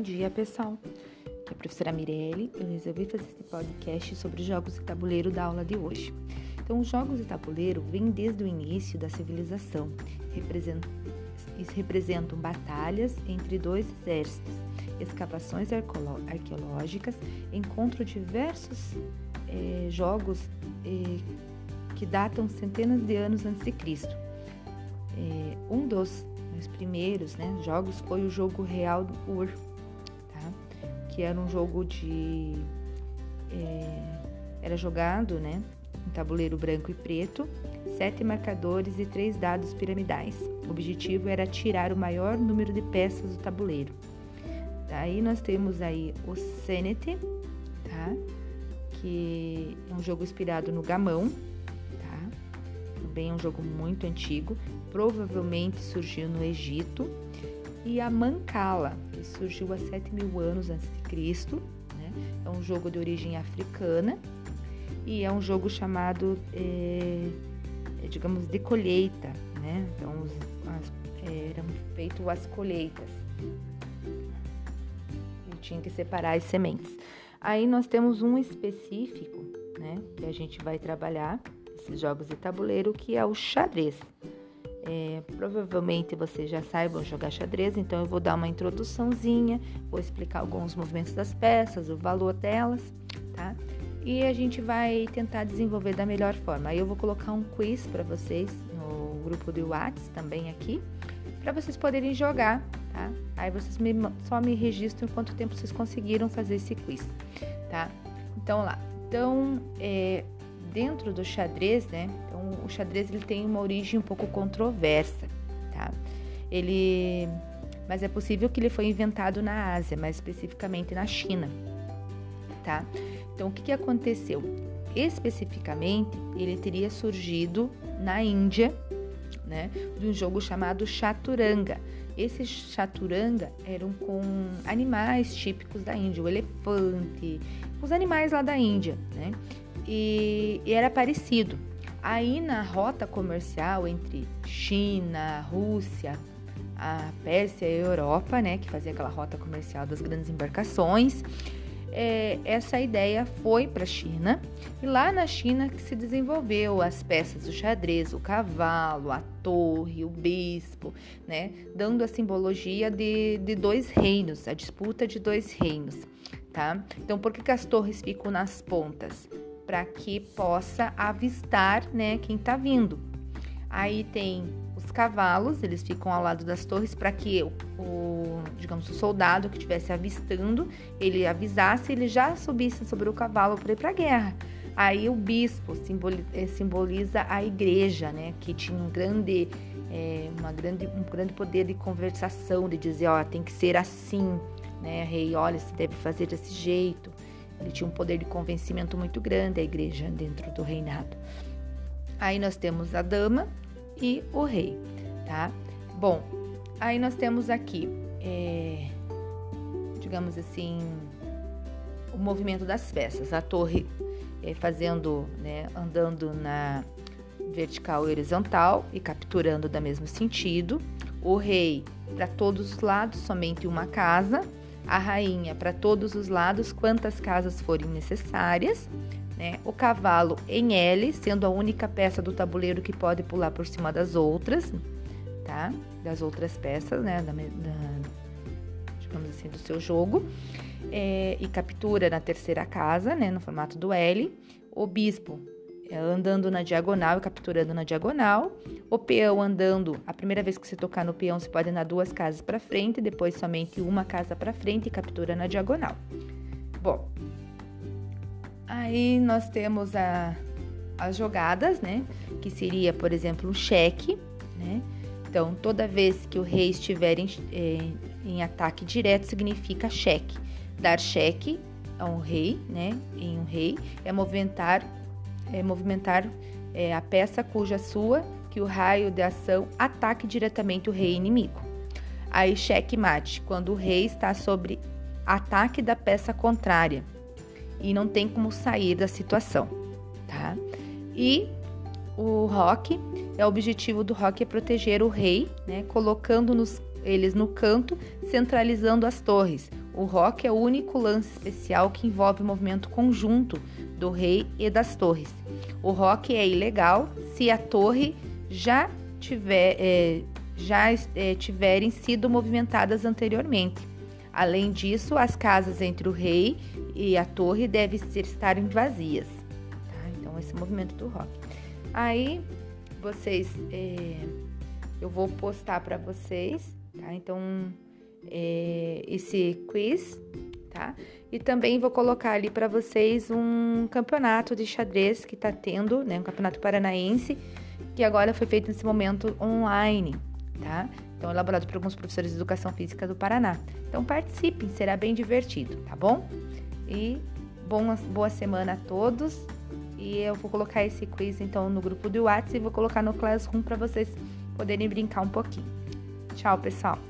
Bom dia, pessoal. Aqui é a professora Mirelle. Eu resolvi fazer esse podcast sobre os jogos de tabuleiro da aula de hoje. Então, os jogos de tabuleiro vêm desde o início da civilização. Representam, representam batalhas entre dois exércitos, escavações arqueológicas, encontro diversos eh, jogos eh, que datam centenas de anos antes de Cristo. Eh, um dos primeiros né, jogos foi o jogo real do Ur, que era um jogo de. É, era jogado né, em tabuleiro branco e preto, sete marcadores e três dados piramidais. O objetivo era tirar o maior número de peças do tabuleiro. Daí nós temos aí o Senate, tá? que é um jogo inspirado no gamão, tá? também é um jogo muito antigo, provavelmente surgiu no Egito e a Mancala, que surgiu há 7 mil anos antes de Cristo. Né? É um jogo de origem africana e é um jogo chamado, é, digamos, de colheita. Né? Então, os, as, é, eram feitas as colheitas e tinha que separar as sementes. Aí nós temos um específico, né, que a gente vai trabalhar esses jogos de tabuleiro, que é o xadrez. É, provavelmente vocês já saibam jogar xadrez, então eu vou dar uma introduçãozinha, vou explicar alguns movimentos das peças, o valor delas, tá? E a gente vai tentar desenvolver da melhor forma. Aí eu vou colocar um quiz para vocês no grupo do Whats também aqui, para vocês poderem jogar, tá? Aí vocês me, só me registram quanto tempo vocês conseguiram fazer esse quiz, tá? Então lá. Então, é, dentro do xadrez, né? Xadrez ele tem uma origem um pouco controversa, tá? Ele, mas é possível que ele foi inventado na Ásia, mais especificamente na China, tá? Então, o que, que aconteceu? Especificamente, ele teria surgido na Índia, né? De um jogo chamado chaturanga. Esses chaturanga eram com animais típicos da Índia, o elefante, os animais lá da Índia, né? e, e era parecido. Aí na rota comercial entre China, Rússia, a Pérsia e a Europa, né, que fazia aquela rota comercial das grandes embarcações, é, essa ideia foi para a China e lá na China que se desenvolveu as peças do xadrez, o cavalo, a torre, o bispo, né, dando a simbologia de, de dois reinos, a disputa de dois reinos, tá? Então, por que, que as torres ficam nas pontas? Para que possa avistar, né, quem está vindo. Aí tem os cavalos, eles ficam ao lado das torres para que o, digamos, o soldado que estivesse avistando, ele avisasse, ele já subisse sobre o cavalo para ir para a guerra. Aí o bispo eh, simboliza a igreja, né, que tinha um grande, é, uma grande, um grande poder de conversação, de dizer, ó, tem que ser assim, né, rei, olha, se deve fazer desse jeito. Ele tinha um poder de convencimento muito grande, a igreja dentro do reinado. Aí nós temos a dama e o rei, tá? Bom, aí nós temos aqui, é, digamos assim, o movimento das peças. A torre é, fazendo, né, andando na vertical e horizontal e capturando da mesmo sentido. O rei para todos os lados, somente uma casa a rainha para todos os lados, quantas casas forem necessárias, né? O cavalo em L, sendo a única peça do tabuleiro que pode pular por cima das outras, tá? Das outras peças, né? Da, da, digamos assim, do seu jogo. É, e captura na terceira casa, né? No formato do L. O bispo andando na diagonal e capturando na diagonal. O peão andando, a primeira vez que você tocar no peão, você pode andar duas casas para frente, depois somente uma casa para frente e captura na diagonal. Bom, aí nós temos a, as jogadas, né? Que seria, por exemplo, um cheque, né? Então, toda vez que o rei estiver em, em, em ataque direto, significa cheque. Dar cheque a um rei, né? Em um rei é movimentar é, movimentar é, a peça cuja sua que o raio de ação ataque diretamente o rei inimigo. Aí cheque mate, quando o rei está sobre ataque da peça contrária e não tem como sair da situação, tá? E o rock, é o objetivo do rock é proteger o rei, né, colocando nos, eles no canto, centralizando as torres. O rock é o único lance especial que envolve movimento conjunto do rei e das torres. O rock é ilegal se a torre já tiver é, já é, tiverem sido movimentadas anteriormente. Além disso, as casas entre o rei e a torre devem estarem vazias. Tá? Então, esse movimento do rock. Aí, vocês, é, eu vou postar para vocês, tá? Então, é, esse quiz, tá? E também vou colocar ali para vocês um campeonato de xadrez que está tendo, né? Um campeonato paranaense que agora foi feito nesse momento online, tá? Então, elaborado por alguns professores de educação física do Paraná. Então, participem, será bem divertido, tá bom? E boa semana a todos. E eu vou colocar esse quiz então no grupo do WhatsApp e vou colocar no Classroom para vocês poderem brincar um pouquinho. Tchau, pessoal!